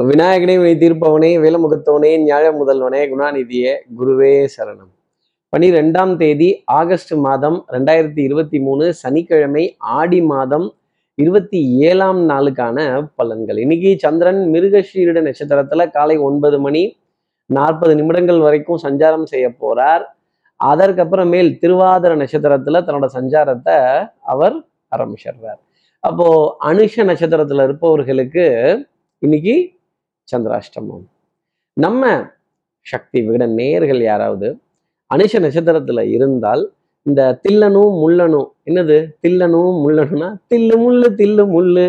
விநாயகனே வினை தீர்ப்பவனே வேலமுகத்தவனே ஞாழ முதல்வனே குணாநிதியே குருவே சரணம். பனிரெண்டாம் தேதி ஆகஸ்ட் மாதம் ரெண்டாயிரத்தி இருபத்தி மூணு சனிக்கிழமை ஆடி மாதம் இருபத்தி ஏழாம் நாளுக்கான பலன்கள். இன்னைக்கு சந்திரன் மிருகஷீரிட நட்சத்திரத்துல காலை ஒன்பது மணி நாற்பது நிமிடங்கள் வரைக்கும் சஞ்சாரம் செய்ய போறார். அதற்கப்புறமேல் திருவாதிர நட்சத்திரத்துல தன்னோட சஞ்சாரத்தை அவர் ஆரம்பிச்சிடுறார். அப்போ அனுஷ நட்சத்திரத்துல இருப்பவர்களுக்கு இன்னைக்கு சந்திராஷ்டமம் நம்ம சக்தி விகட நேயர்கள் யாராவது அனுஷ நட்சத்திரத்துல இருந்தால் இந்த தில்லனும் முள்ளனும் என்னது தில்லனும் முள்ளனும்னா தில்லு முள்ளு தில்லு முள்ளு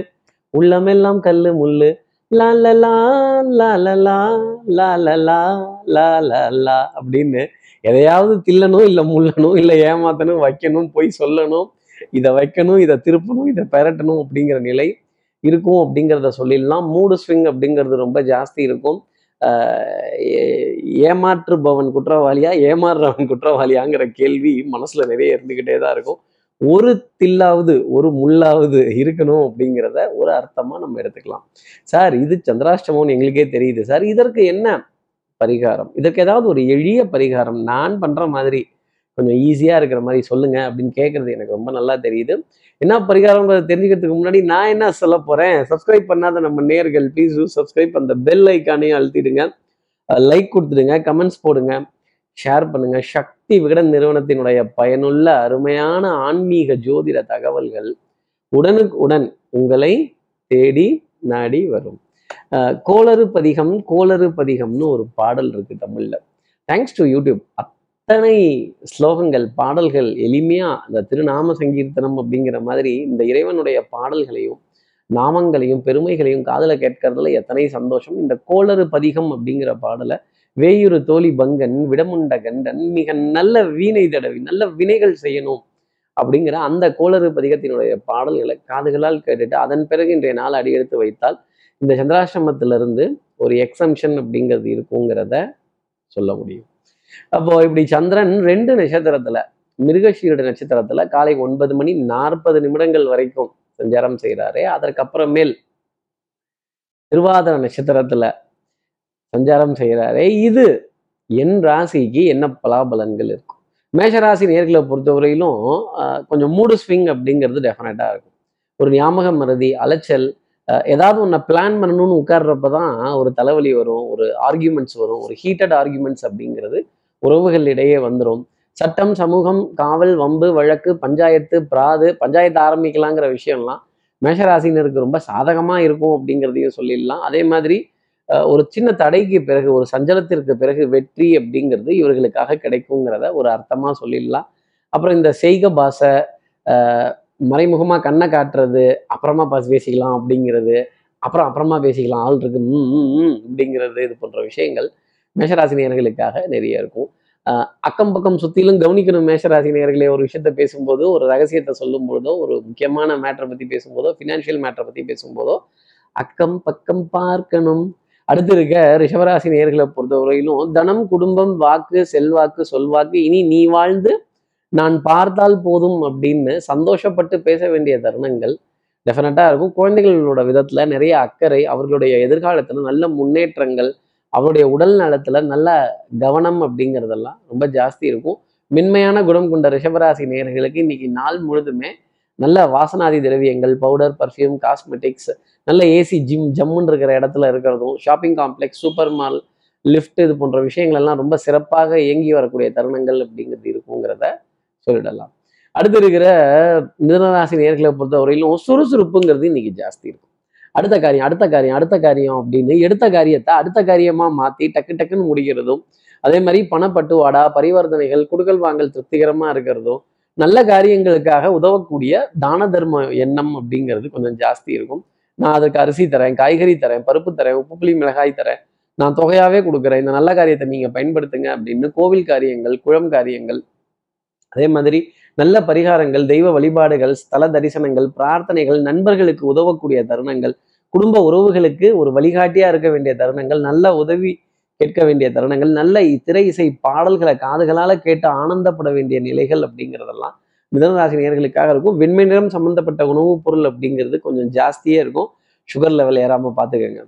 உள்ளமெல்லாம் கல்லு முள்ளு லாலலா லாலலா லாலலா லாலலா அப்படின்னு எதையாவது தில்லணும் இல்லை முள்ளணும் இல்லை ஏமாத்தணும் வைக்கணும் போய் சொல்லணும் இதை வைக்கணும் இதை திருப்பணும் இதை பெரட்டணும் அப்படிங்கிற நிலை இருக்கும் அப்படிங்கிறத சொல்லிடலாம். மூடு ஸ்விங் அப்படிங்கிறது ரொம்ப ஜாஸ்தி இருக்கும். ஏமாற்றுபவன் குற்றவாளியா ஏமாறுறவன் குற்றவாளியாங்கிற கேள்வி மனசுல நிறைய இருந்துக்கிட்டே தான் இருக்கும். ஒரு தில்லாவது ஒரு முள்ளாவது இருக்கணும் அப்படிங்கிறத ஒரு அர்த்தமா நம்ம எடுத்துக்கலாம். சார் இது சந்திராஷ்டமம்னு எங்களுக்கே தெரியுது. சார் இதற்கு என்ன பரிகாரம்? இதற்கு ஏதாவது ஒரு எளிய பரிகாரம். நான் பண்ற மாதிரி கொஞ்சம் ஈஸியா இருக்கிற மாதிரி சொல்லுங்க அப்படின்னு கேட்கறது எனக்கு ரொம்ப நல்லா தெரியுது. என்ன பரிகாரம்ன்றது தெரிஞ்சுக்கிறதுக்கு முன்னாடி நான் என்ன சொல்ல போறேன்? சப்ஸ்கிரைப் பண்ணாத நம்ம நேர்கள் ப்ளீஸ் டூ சப்ஸ்கிரைப் அந்த பெல் ஐக்கானையும் அழுத்திடுங்க. லைக் கொடுத்துடுங்க கமெண்ட்ஸ் போடுங்க ஷேர் பண்ணுங்க. சக்தி விகடன் நிறுவனத்தினுடைய பயனுள்ள அருமையான ஆன்மீக ஜோதிட தகவல்கள் உடனுக்கு உடன் உங்களை தேடி நாடி வரும். கோளறு பதிகம் கோளறு பதிகம்னு ஒரு பாடல் இருக்கு தமிழ்ல. தேங்க்ஸ் டு யூடியூப் அத்தனை ஸ்லோகங்கள் பாடல்கள் எளிமையா அந்த திருநாம சங்கீர்த்தனம் அப்படிங்கிற மாதிரி இந்த இறைவனுடைய பாடல்களையும் நாமங்களையும் பெருமைகளையும் காதுல கேட்கறதுல எத்தனை சந்தோஷம். இந்த கோளறு பதிகம் அப்படிங்கிற பாடலை வேயுறு தோழி பங்கன் விடமுண்ட கண்டன் மிக நல்ல வீணை தடவி நல்ல வினைகள் செய்யணும் அப்படிங்கிற அந்த கோளறு பதிகத்தினுடைய பாடல்களை காதுகளால் கேட்டுட்டு அதன் பிறகு இன்றைய நாள் அடியெடுத்து வைத்தால் இந்த சந்திராசிரமத்திலிருந்து ஒரு எக்ஸம்ஷன் அப்படிங்கிறது இருக்குங்கிறத சொல்ல முடியும். அப்போ இப்படி சந்திரன் ரெண்டு நட்சத்திரத்துல மிருகஷீரட நட்சத்திரத்துல காலை ஒன்பது மணி நாற்பது நிமிடங்கள் வரைக்கும் சஞ்சாரம் செய்கிறாரு அதற்கப்புறமேல் திருவாதிர நட்சத்திரத்துல சஞ்சாரம் செய்கிறாரு இது என் ராசிக்கு என்ன பலாபலன்கள் இருக்கும்? மேஷராசி நேர்களை பொறுத்தவரையிலும் ஆஹ், கொஞ்சம் மூடு ஸ்விங் அப்படிங்கிறது டெஃபினட்டாக இருக்கும். ஒரு ஞாபக மருதி அலைச்சல் ஏதாவது ஒன்றை பிளான் பண்ணணும்னு உட்கார்றப்ப தான் ஒரு தலைவலி வரும் ஒரு ஆர்கியூமெண்ட்ஸ் வரும் ஒரு ஹீட்டட் ஆர்கியூமெண்ட்ஸ் அப்படிங்கிறது உறவுகளிடையே வந்துடும் சட்டம் சமூகம் காவல் வம்பு வழக்கு பஞ்சாயத்து பிராது பஞ்சாயத்து ஆரம்பிக்கலாங்கிற விஷயம்லாம் மேஷராசினருக்கு ரொம்ப சாதகமாக இருக்கும் அப்படிங்கிறதையும் சொல்லிடலாம். அதே மாதிரி ஒரு சின்ன தடைக்கு பிறகு ஒரு சஞ்சலத்திற்கு பிறகு வெற்றி அப்படிங்கிறது இவர்களுக்காக கிடைக்குங்கிறத ஒரு அர்த்தமாக சொல்லிடலாம். அப்புறம் இந்த செய்க பாசை மறைமுகமாக கண்ணை காட்டுறது அப்புறமா பாஸ் பேசிக்கலாம் அப்படிங்கிறது அப்புறம் அப்புறமா பேசிக்கலாம் ஆள் இருக்கு அப்படிங்கிறது இது போன்ற விஷயங்கள் மேஷராசினியர்களுக்காக நிறைய இருக்கும். அக்கம் பக்கம் சுத்திலும் கவனிக்கணும் மேஷராசினியர்களே ஒரு விஷயத்த பேசும்போதோ ஒரு ரகசியத்தை சொல்லும் பொழுதோ ஒரு முக்கியமான மேட்டரை பத்தி பேசும்போதோ ஃபினான்ஷியல் மேட்டரை பத்தி பேசும்போதோ அக்கம் பக்கம் பார்க்கணும். அடுத்து இருக்க ரிஷவராசி நேர்களை பொறுத்தவரையிலும் தனம் குடும்பம் வாக்கு செல்வாக்கு சொல்வாக்கு இனி நீ வாழ்ந்து நான் பார்த்தால் போதும் அப்படின்னு சந்தோஷப்பட்டு பேச வேண்டிய தருணங்கள் டெஃபினட்டாக இருக்கும். குழந்தைகளோட விதத்துல நிறைய அக்கறை அவர்களுடைய எதிர்காலத்துல நல்ல முன்னேற்றங்கள் அவருடைய உடல் நலத்துல நல்ல கவனம் அப்படிங்கிறதெல்லாம் ரொம்ப ஜாஸ்தி இருக்கும். மென்மையான குணம் கொண்ட ரிஷபராசி நேயர்களுக்கு இன்னைக்கு நாள் முழுதுமே நல்ல வாசனாதி திரவியங்கள் பவுடர் பர்ஃப்யூம் காஸ்மெட்டிக்ஸ் நல்ல ஏசி ஜிம் ஜம்முன்னு இருக்கிற இடத்துல இருக்கிறதும் shopping complex super mall lift இது போன்ற விஷயங்கள் எல்லாம் ரொம்ப சிறப்பாக இயங்கி வரக்கூடிய தருணங்கள் அப்படிங்கிறது இருக்குங்கிறத சொல்லிடலாம். அடுத்து இருக்கிற மிதனராசி நேர்களை பொறுத்தவரையிலும் சுறுசுறுப்புங்கிறது இன்னைக்கு ஜாஸ்தி இருக்கும். அடுத்த காரியம் அடுத்த காரியம் அடுத்த காரியம் அப்படின்னு எடுத்த காரியத்தை அடுத்த காரியமா மாத்தி டக்கு டக்குன்னு முடிக்கிறதும் அதே மாதிரி பணப்பட்டுவாடா பரிவர்த்தனைகள் குடுக்கல் வாங்கல் திருப்திகரமா இருக்கிறதும் நல்ல காரியங்களுக்காக உதவக்கூடிய தான தர்ம எண்ணம் அப்படிங்கிறது கொஞ்சம் ஜாஸ்தி இருக்கும். நான் அதுக்கு அரிசி தரேன் காய்கறி தரேன் பருப்பு தரேன் உப்பு புளி மிளகாய் தரேன். நான் தொகையாவே கொடுக்குறேன். இந்த நல்ல காரியத்தை நீங்க பயன்படுத்துங்க அப்படின்னு கோவில் காரியங்கள் குழம் காரியங்கள் அதே மாதிரி நல்ல பரிகாரங்கள் தெய்வ வழிபாடுகள் ஸ்தல தரிசனங்கள் பிரார்த்தனைகள் நண்பர்களுக்கு உதவக்கூடிய தருணங்கள் குடும்ப உறவுகளுக்கு ஒரு வழிகாட்டியா இருக்க வேண்டிய தருணங்கள் நல்ல உதவி கேட்க வேண்டிய தருணங்கள் நல்ல திரை இசை பாடல்களை காதுகளால் கேட்டு ஆனந்தப்பட வேண்டிய நிலைகள் அப்படிங்கிறதெல்லாம் மிதனராசி நேயர்களுக்காக இருக்கும். வெண்மை நிறம் சம்பந்தப்பட்ட உணவுப் பொருள் அப்படிங்கிறது கொஞ்சம் ஜாஸ்தியே இருக்கும். சுகர் லெவல் ஏறாம பார்த்துக்கோங்க.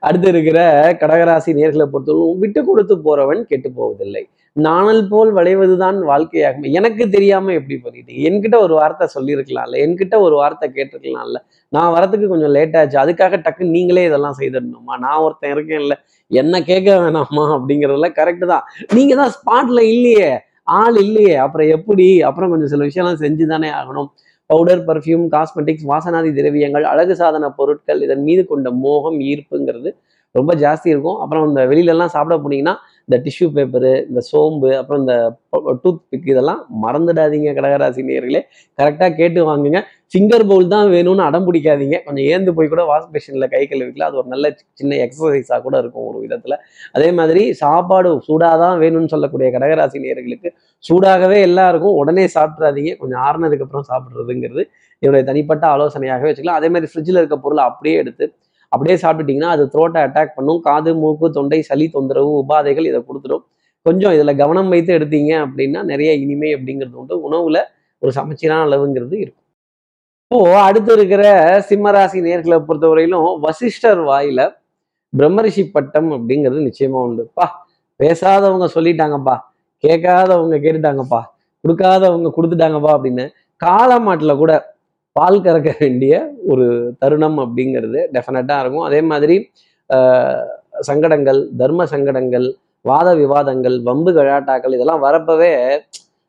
அடுத்து இருக்கிற கடகராசி நேர்களை பொறுத்தவரைக்கும் விட்டு கொடுத்து போறவன் கெட்டு போவதில்லை. நாணல் போல் வளைவதுதான் வாழ்க்கையாகும். எனக்கு தெரியாம எப்படி பண்ணிட்டீங்க என்கிட்ட ஒரு வார்த்தை சொல்லியிருக்கலாம்ல. என்கிட்ட ஒரு வார்த்தை கேட்டிருக்கலாம்ல. நான் வரத்துக்கு கொஞ்சம் லேட் ஆச்சு. அதுக்காக டக்குன்னு நீங்களே இதெல்லாம் செய்திடணுமா? நான் ஒருத்தன் இருக்கேன்ல. என்ன கேட்க வேணாமா? அப்படிங்கிறதுல கரெக்டு தான். நீங்க தான் ஸ்பாட்ல இல்லையே. ஆள் இல்லையே. அப்புறம் எப்படி? அப்புறம் கொஞ்சம் சில விஷயம்லாம் செஞ்சு தானே ஆகணும். பவுடர் பர்ஃப்யூம் காஸ்மெட்டிக்ஸ் வாசனாதி திரவியங்கள் அழகு சாதன பொருட்கள் இதன் மீது கொண்ட மோகம் ஈர்ப்புங்கிறது ரொம்ப ஜாஸ்தி இருக்கும். அப்புறம் இந்த வெளியிலலாம் சாப்பிட போனீங்கன்னா இந்த டிஷ்யூ பேப்பரு இந்த சோம்பு அப்புறம் இந்த டூத் பிக் இதெல்லாம் மறந்துடாதீங்க கடகராசி நேர்களே கரெக்டாக கேட்டு வாங்குங்க. ஃபிங்கர் பவுல் தான் வேணும்னு அடம் பிடிக்காதீங்க. கொஞ்சம் ஏந்து போய் கூட வாஷ் மிஷினில் கை கழுவிக்கலாம் அது ஒரு நல்ல சின்ன எக்ஸசைஸாக கூட இருக்கும் ஒரு விதத்தில். அதே மாதிரி சாப்பாடு சூடாக தான் வேணும்னு சொல்லக்கூடிய கடகராசி நேர்களுக்கு சூடாகவே எல்லாம் இருக்கும் உடனே சாப்பிட்றாதீங்க கொஞ்சம் ஆறுனதுக்கப்புறம் சாப்பிட்றதுங்கிறது என்னுடைய தனிப்பட்ட ஆலோசனையாகவே வச்சுக்கலாம். அதே மாதிரி ஃப்ரிட்ஜில் இருக்க பொருளை அப்படியே எடுத்து அப்படியே சாப்பிட்டுட்டீங்கன்னா அது த்ரோட்டை அட்டாக் பண்ணும். காது மூக்கு தொண்டை சளி தொந்தரவு உபாதைகள் இதை கொடுத்துடும் கொஞ்சம் இதில் கவனம் வைத்து எடுத்தீங்க அப்படின்னா நிறைய இனிமை அப்படிங்கிறது உண்டு. உணவுல ஒரு சமச்சீரான அளவுங்கிறது இருக்கும். இப்போ அடுத்து இருக்கிற சிம்மராசி நேர்களை பொறுத்தவரையிலும் வசிஷ்டர் வாயில பிரம்மரிஷி பட்டம் அப்படிங்கிறது நிச்சயமா உண்டுப்பா பேசாதவங்க சொல்லிட்டாங்கப்பா. கேட்காதவங்க கேட்டுட்டாங்கப்பா. கொடுக்காதவங்க கொடுத்துட்டாங்கப்பா அப்படின்னு காலமாட்டில் கூட பால் கறக்க வேண்டிய ஒரு தருணம் அப்படிங்கிறது டெஃபினட்டாக இருக்கும். அதே மாதிரி சங்கடங்கள் தர்ம சங்கடங்கள் வாத விவாதங்கள் வம்பு கழாட்டாக்கள் இதெல்லாம் வரப்பவே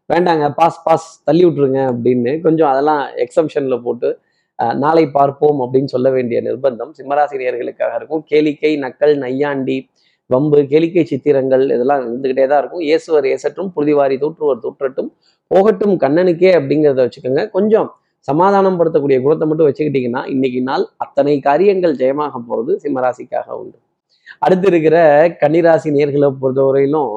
வேண்டாங்க பாஸ் பாஸ் தள்ளி விட்டுருங்க அப்படின்னு கொஞ்சம் அதெல்லாம் எக்ஸம்ஷனில் போட்டு நாளை பார்ப்போம் அப்படின்னு சொல்ல வேண்டிய நிர்பந்தம் சிம்மராசினியர்களுக்காக இருக்கும். கேளிக்கை நக்கல் நையாண்டி வம்பு கேளிக்கை சித்திரங்கள் இதெல்லாம் இருந்துக்கிட்டே தான் இருக்கும். இயேசுவர் ஏசற்றும் புழுதிவாரி தூற்றுவர் தூற்றட்டும் போகட்டும் கண்ணனுக்கே அப்படிங்கிறத வச்சுக்கோங்க. கொஞ்சம் சமாதானம் படுத்தக்கூடிய குணத்தை மட்டும் வச்சுக்கிட்டீங்கன்னா இன்னைக்கு நாள் அத்தனை காரியங்கள் ஜெயமாக போகிறது சிம்மராசிக்காக உண்டு. அடுத்து இருக்கிற கன்னிராசி நேர்களை பொறுத்தவரையிலும்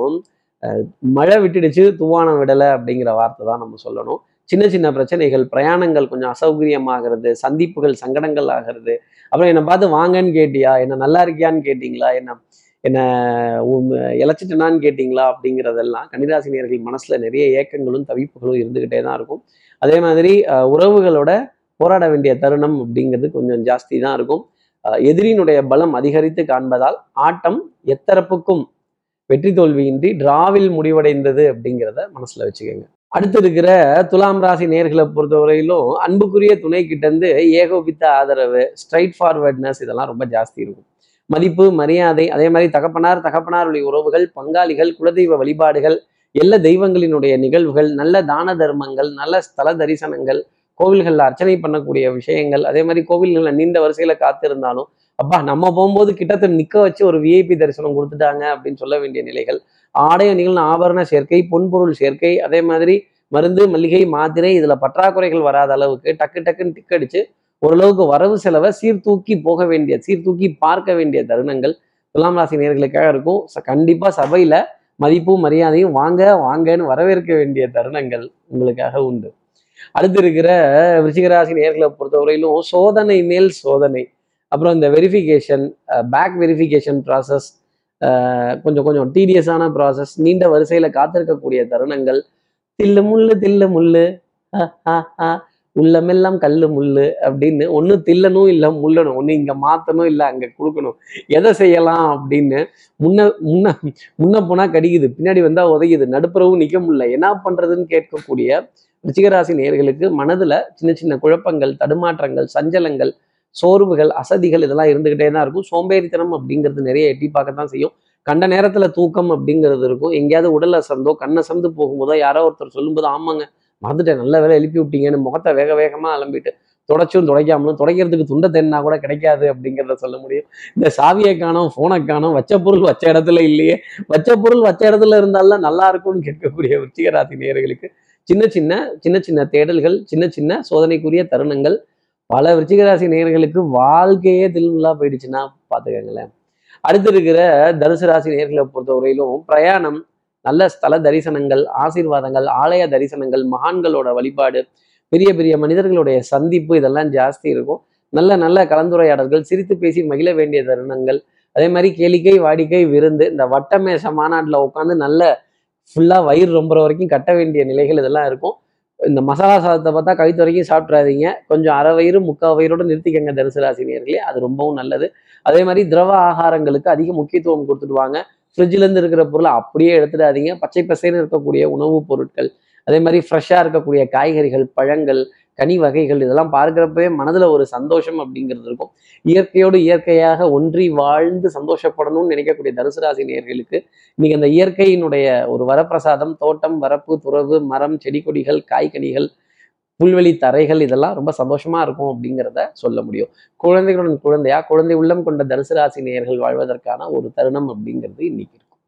அஹ், மழை விட்டுடுச்சு துவானம் விடலை அப்படிங்கிற வார்த்தை தான் நம்ம சொல்லணும். சின்ன சின்ன பிரச்சனைகள் பிரயாணங்கள் கொஞ்சம் அசௌகரியமாகிறது சந்திப்புகள் சங்கடங்கள் ஆகிறது. அப்புறம் என்னை பார்த்து வாங்கன்னு கேட்டியா? என்ன நல்லா இருக்கியான்னு கேட்டிங்களா? என்ன என்ன உம், இழைச்சிட்டனான்னு கேட்டிங்களா? அப்படிங்கிறதெல்லாம் கன்னிராசி நேர்கள் மனசுல நிறைய ஏக்கங்களும் தவிப்புகளும் இருந்துக்கிட்டே தான் இருக்கும். அதே மாதிரி உறவுகளோட போராட வேண்டிய தருணம் அப்படிங்கிறது கொஞ்சம் ஜாஸ்தி தான் இருக்கும். அஹ், எதிரியினுடைய பலம் அதிகரித்து காண்பதால் ஆட்டம் எத்தரப்புக்கும் வெற்றி தோல்வியின்றி டிராவில் முடிவடைந்தது அப்படிங்கிறத மனசுல வச்சுக்கோங்க. அடுத்து இருக்கிற துலாம் ராசி நேர்களை பொறுத்தவரையிலும் அன்புக்குரிய துணை கிட்ட இருந்து ஏகோபித்த ஆதரவு ஸ்ட்ரைட் ஃபார்வர்ட்னஸ் இதெல்லாம் ரொம்ப ஜாஸ்தி இருக்கும். மதிப்பு மரியாதை அதே மாதிரி தகப்பனார் தகப்பனாருடைய உறவுகள் பங்காளிகள் குலதெய்வ வழிபாடுகள் எல்லா தெய்வங்களினுடைய நிகழ்வுகள் நல்ல தான தர்மங்கள் நல்ல ஸ்தல தரிசனங்கள் கோவில்களில் அர்ச்சனை பண்ணக்கூடிய விஷயங்கள் அதே மாதிரி கோவில்களில் நீண்ட வரிசையில் காத்திருந்தாலும் அப்பா நம்ம போகும்போது கிட்டத்தட்ட நிற்க வச்சு ஒரு விஐபி தரிசனம் கொடுத்துட்டாங்க அப்படின்னு சொல்ல வேண்டிய நிலைகள். ஆடை அணிகள் ஆபரண சேர்க்கை பொன்பொருள் சேர்க்கை அதே மாதிரி மருந்து மல்லிகை மாத்திரை இதில் பற்றாக்குறைகள் வராத அளவுக்கு டக்கு டக்குன்னு டிக் அடிச்சு ஓரளவுக்கு வரவு செலவை சீர்தூக்கி போக வேண்டிய சீர்தூக்கி பார்க்க வேண்டிய தருணங்கள் துலாம் ராசி நேர்களுக்காக இருக்கும். கண்டிப்பாக சபையில் மதிப்பும் மரியாதையும் வாங்க வாங்கன்னு வரவேற்க வேண்டிய தருணங்கள் உங்களுக்காக உண்டு. அடுத்து இருக்கிற விருச்சிகராசி நேர்களை பொறுத்தவரையிலும் சோதனை மேல் சோதனை. அப்புறம் இந்த வெரிஃபிகேஷன் பேக் வெரிஃபிகேஷன் ப்ராசஸ் கொஞ்சம் கொஞ்சம் டீடியஸான ப்ராசஸ் நீண்ட வரிசையில் காத்திருக்கக்கூடிய தருணங்கள். தில்லு முள்ளு தில்லு முள்ளு உள்ளமெல்லாம் கல்லு முள்ளு அப்படின்னு ஒன்று தில்லணும் இல்லை முள்ளணும் ஒன்று இங்கே மாற்றணும் இல்லை அங்கே கொடுக்கணும். எதை செய்யலாம் அப்படின்னு முன்ன முன்ன முன்ன போனால் கடிக்குது பின்னாடி வந்தால் உதையுது நடுப்புறவும் நிற்க முடியல. என்ன பண்ணுறதுன்னு கேட்கக்கூடிய ரிச்சிகராசி நேர்களுக்கு மனதில் சின்ன சின்ன குழப்பங்கள் தடுமாற்றங்கள் சஞ்சலங்கள் சோர்வுகள் அசதிகள் இதெல்லாம் இருந்துகிட்டே தான் இருக்கும். சோம்பேறித்தனம் அப்படிங்கிறது நிறைய எட்டி பார்க்கத்தான் செய்யும். கண்ட நேரத்தில் தூக்கம் அப்படிங்கிறது இருக்கும். எங்கேயாவது உடல் அசந்தோ கண்ணை சந்து போகும்போதோ யாரோ ஒருத்தர் சொல்லும்போது ஆமாங்க மறந்துட்டேன். நல்ல வேலை எழுப்பி விட்டீங்கன்னு முகத்தை வேக வேகமாக அலம்பிட்டு தொடச்சும் துடைக்காமலும் துடைக்கிறதுக்கு துண்டை தென்னா கூட கிடைக்காது அப்படிங்கிறத சொல்ல முடியும். இந்த சாவியை காணோம் ஃபோனை காணோம் வச்ச பொருள் வச்ச இடத்துல இல்லையே. வச்ச பொருள் வச்ச இடத்துல இருந்தாலும் நல்லா இருக்கும்னு கேட்கக்கூடிய விருச்சிகராசி நேர்களுக்கு சின்ன சின்ன சின்ன சின்ன தேடல்கள் சின்ன சின்ன சோதனைக்குரிய தருணங்கள். பல விருச்சிகராசி நேர்களுக்கு வாழ்க்கையே தில்முல்லா போயிடுச்சுன்னா பார்த்துக்கங்களேன். அடுத்து இருக்கிற தனுசு ராசி நேர்களை பொறுத்தவரையிலும் பிரயாணம் நல்ல ஸ்தல தரிசனங்கள் ஆசீர்வாதங்கள் ஆலய தரிசனங்கள் மகான்களோட வழிபாடு பெரிய பெரிய மனிதர்களுடைய சந்திப்பு இதெல்லாம் ஜாஸ்தி இருக்கும். நல்ல நல்ல கலந்துரையாடல்கள் சிரித்து பேசி மகிழ வேண்டிய தருணங்கள். அதே மாதிரி கேளிக்கை வாடிக்கை விருந்து இந்த வட்டமேச மாநாட்டில் உட்காந்து நல்ல ஃபுல்லாக வயிறு ரொம்ப வரைக்கும் கட்ட வேண்டிய நிலைகள் இதெல்லாம் இருக்கும். இந்த மசாலா சாதத்தை பார்த்தா கழுத்து வரைக்கும் சாப்பிட்றாதீங்க கொஞ்சம் அரை வயிறு முக்கால் வயிறோட நிறுத்திக்கங்க தனுசு ராசினியர்களே. அது ரொம்பவும் நல்லது. அதே மாதிரி திரவ ஆகாரங்களுக்கு அதிக முக்கியத்துவம் கொடுத்துடுவாங்க ஃப்ரிட்ஜிலேருந்து இருக்கிற பொருளை அப்படியே எடுத்துடாதீங்க. பச்சை பசைன்னு இருக்கக்கூடிய உணவுப் பொருட்கள் அதே மாதிரி ஃப்ரெஷ்ஷாக இருக்கக்கூடிய காய்கறிகள் பழங்கள் கனி வகைகள் இதெல்லாம் பார்க்குறப்பவே மனதில் ஒரு சந்தோஷம் அப்படிங்கிறது இருக்கும். இயற்கையோடு இயற்கையாக ஒன்றி வாழ்ந்து சந்தோஷப்படணும்னு நினைக்கக்கூடிய தனுசு ராசி நேர்களுக்கு இன்னைக்கு அந்த இயற்கையினுடைய ஒரு வரப்பிரசாதம் தோட்டம் வரப்பு துறவு மரம் செடி கொடிகள் காய்கனிகள் புல்வெளி தரைகள் இதெல்லாம் ரொம்ப சந்தோஷமா இருக்கும் அப்படிங்கிறத சொல்ல முடியும். குழந்தைகளுடன் குழந்தையா குழந்தை உள்ளம் கொண்ட தனுசு ராசி நேயர்கள் வாழ்வதற்கான ஒரு தருணம் அப்படிங்கிறது இன்னைக்கு இருக்கும்.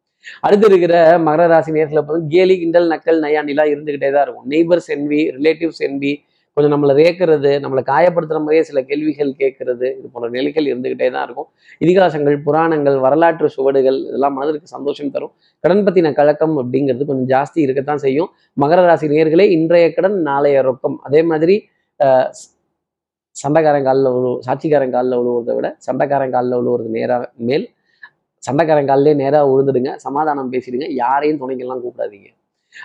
அடுத்து இருக்கிற மகர ராசி நேர்களை பார்த்து கேலி கிண்டல் நக்கல் நையாண்டிலாம் இருந்துகிட்டே தான் இருக்கும். நெய்பர்ஸ் என்பி ரிலேட்டிவ்ஸ் என்பி கொஞ்சம் நம்மளை வேக்கிறது நம்மளை காயப்படுத்துற மாதிரியே சில கேள்விகள் கேட்கறது இது போன்ற நிலைகள் இருந்துகிட்டே தான் இருக்கும். இதிகாசங்கள் புராணங்கள் வரலாற்று சுவடுகள் இதெல்லாம் மனதிற்கு சந்தோஷம் தரும். கடன் பற்றின கழக்கம் அப்படிங்கிறது கொஞ்சம் ஜாஸ்தி இருக்கத்தான் செய்யும். மகர ராசி நேர்களே இன்றைய கடன் நாளைய ரொக்கம். அதே மாதிரி அஹ், சண்டைக்காரன் காலில் உழு சாட்சிக்காரன் காலில் உழுவுறதை விட சண்டைக்காரன் காலில் உழுவுறது நேராக மேல். சண்டைக்காரன் காலிலே நேராக உழுந்துடுங்க சமாதானம் பேசிடுங்க யாரையும் துணைக்கெல்லாம் கூப்பிடாதீங்க.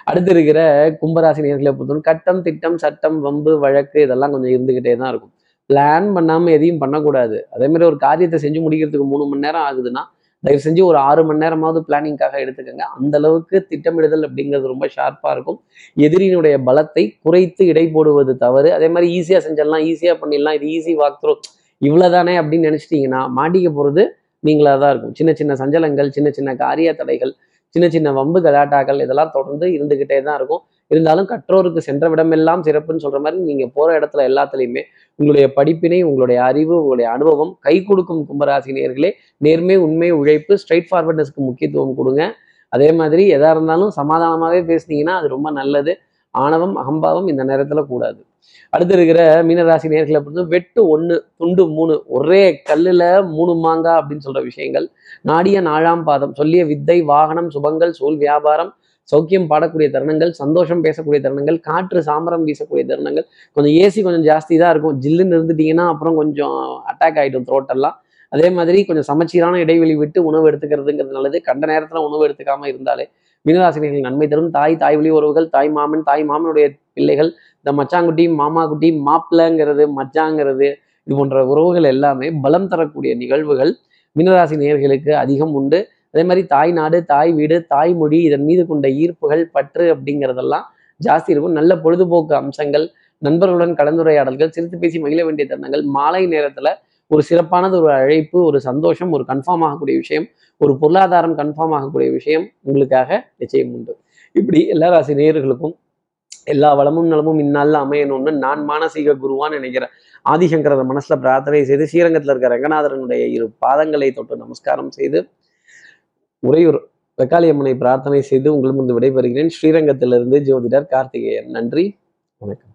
அடுத்து இருக்கிற கும்பராசி நேர்களை பொறுத்தவரை கட்டம் திட்டம் சட்டம் வம்பு வழக்கு இதெல்லாம் கொஞ்சம் இருந்துகிட்டே தான் இருக்கும். பிளான் பண்ணாமல் எதையும் பண்ணக்கூடாது. அதே மாதிரி ஒரு காரியத்தை செஞ்சு முடிக்கிறதுக்கு மூணு மணி நேரம் ஆகுதுன்னா தயவு செஞ்சு ஒரு ஆறு மணி நேரமாவது பிளானிங்காக எடுத்துக்கோங்க. அந்த அளவுக்கு திட்டமிடுதல் அப்படிங்கிறது ரொம்ப ஷார்ப்பா இருக்கும். எதிரியினுடைய பலத்தை குறைத்து இடை போடுவது தவறு. அதே மாதிரி ஈஸியா செஞ்சிடலாம் ஈஸியா பண்ணிடலாம். இது ஈஸி வாக் த்ரூ இவ்வளோதானே அப்படின்னு நினைச்சிட்டீங்கன்னா மாட்டிக்க போறது நீங்களா தான் இருக்கும். சின்ன சின்ன சஞ்சலங்கள் சின்ன சின்ன காரிய தடைகள் சின்ன சின்ன வம்பு கலாட்டாக்கள் இதெல்லாம் தொடர்ந்து இருந்துக்கிட்டே தான் இருக்கும். இருந்தாலும் கற்றோருக்கு சென்ற விடமெல்லாம் சிறப்புன்னு சொல்ற மாதிரி நீங்க போற இடத்துல எல்லாத்துலயுமே உங்களுடைய படிப்பினை உங்களுடைய அறிவு உங்களுடைய அனுபவம் கை கொடுக்கும் கும்பராசினியர்களே நேர்மை உண்மை உழைப்பு ஸ்ட்ரைட் ஃபார்வர்ட்னஸ்க்கு முக்கியத்துவம் கொடுங்க. அதே மாதிரி எதா இருந்தாலும் சமாதானமாகவே பேசுனீங்கன்னா அது ரொம்ப நல்லது. ஆணவம் அகம்பாவம் இந்த நேரத்துல கூடாது. அடுத்து இருக்கிற மீனராசி நேர்களை பொறுத்து வெட்டு ஒன்று துண்டு மூணு ஒரே கல்லுல மூணு மாங்காய் அப்படின்னு சொல்ற விஷயங்கள். நாடிய நாழாம் பாதம் சொல்லிய வித்தை வாகனம் சுபங்கள் சூழ் வியாபாரம் சௌக்கியம் பாடக்கூடிய தருணங்கள் சந்தோஷம் பேசக்கூடிய தருணங்கள் காற்று சாமரம் வீசக்கூடிய தருணங்கள். கொஞ்சம் ஏசி கொஞ்சம் ஜாஸ்தி தான் இருக்கும். ஜில்லுன்னு இருந்துட்டீங்கன்னா அப்புறம் கொஞ்சம் அட்டாக் ஆகிடும் த்ரோட்டெல்லாம் அதே மாதிரி கொஞ்சம் சமச்சீரான இடைவெளி விட்டு உணவு எடுத்துக்கிறதுங்கிறது நல்லது. கண்ட நேரத்தில் உணவு எடுத்துக்காமல் இருந்தாலே மீனராசினியர்கள் நன்மை தரும். தாய் தாய் வழி உறவுகள் தாய் மாமன் தாய் மாமனுடைய பிள்ளைகள் இந்த மச்சாங்குட்டி மாமா குட்டி மாப்பிள்ளைங்கிறது மச்சாங்கிறது இது போன்ற உறவுகள் எல்லாமே பலம் தரக்கூடிய நிகழ்வுகள் மீனராசி நேர்களுக்கு அதிகம் உண்டு. அதே மாதிரி தாய் நாடு தாய் வீடு தாய்மொழி இதன் மீது கொண்ட ஈர்ப்புகள் பற்று அப்படிங்கிறதெல்லாம் ஜாஸ்தி இருக்கும். நல்ல பொழுதுபோக்கு அம்சங்கள் நண்பர்களுடன் கலந்துரையாடல்கள் சிரித்து பேசி மகிழ வேண்டிய தருணங்கள் மாலை நேரத்துல ஒரு சிறப்பானது ஒரு அழைப்பு ஒரு சந்தோஷம் ஒரு கன்ஃபார்ம் ஆகக்கூடிய விஷயம் ஒரு பொருளாதாரம் கன்ஃபார்ம் ஆகக்கூடிய விஷயம் உங்களுக்காக நிச்சயம் உண்டு. இப்படி எல்லா ராசி நேயர்களுக்கும் எல்லா வளமும் நலமும் இந்நாளில் அமையணும்னு நான் மானசீக குருவான்னு நினைக்கிறேன். ஆதிசங்கரர் மனசுல பிரார்த்தனை செய்து ஸ்ரீரங்கத்தில் இருக்கிற ரங்கநாதரனுடைய இரு பாதங்களை தொட்டு நமஸ்காரம் செய்து உறையூர் வெக்காளியம்மனை பிரார்த்தனை செய்து உங்களிடமிருந்து விடைபெறுகிறேன். ஸ்ரீரங்கத்திலிருந்து ஜோதிடர் கார்த்திகேயன். நன்றி. வணக்கம்.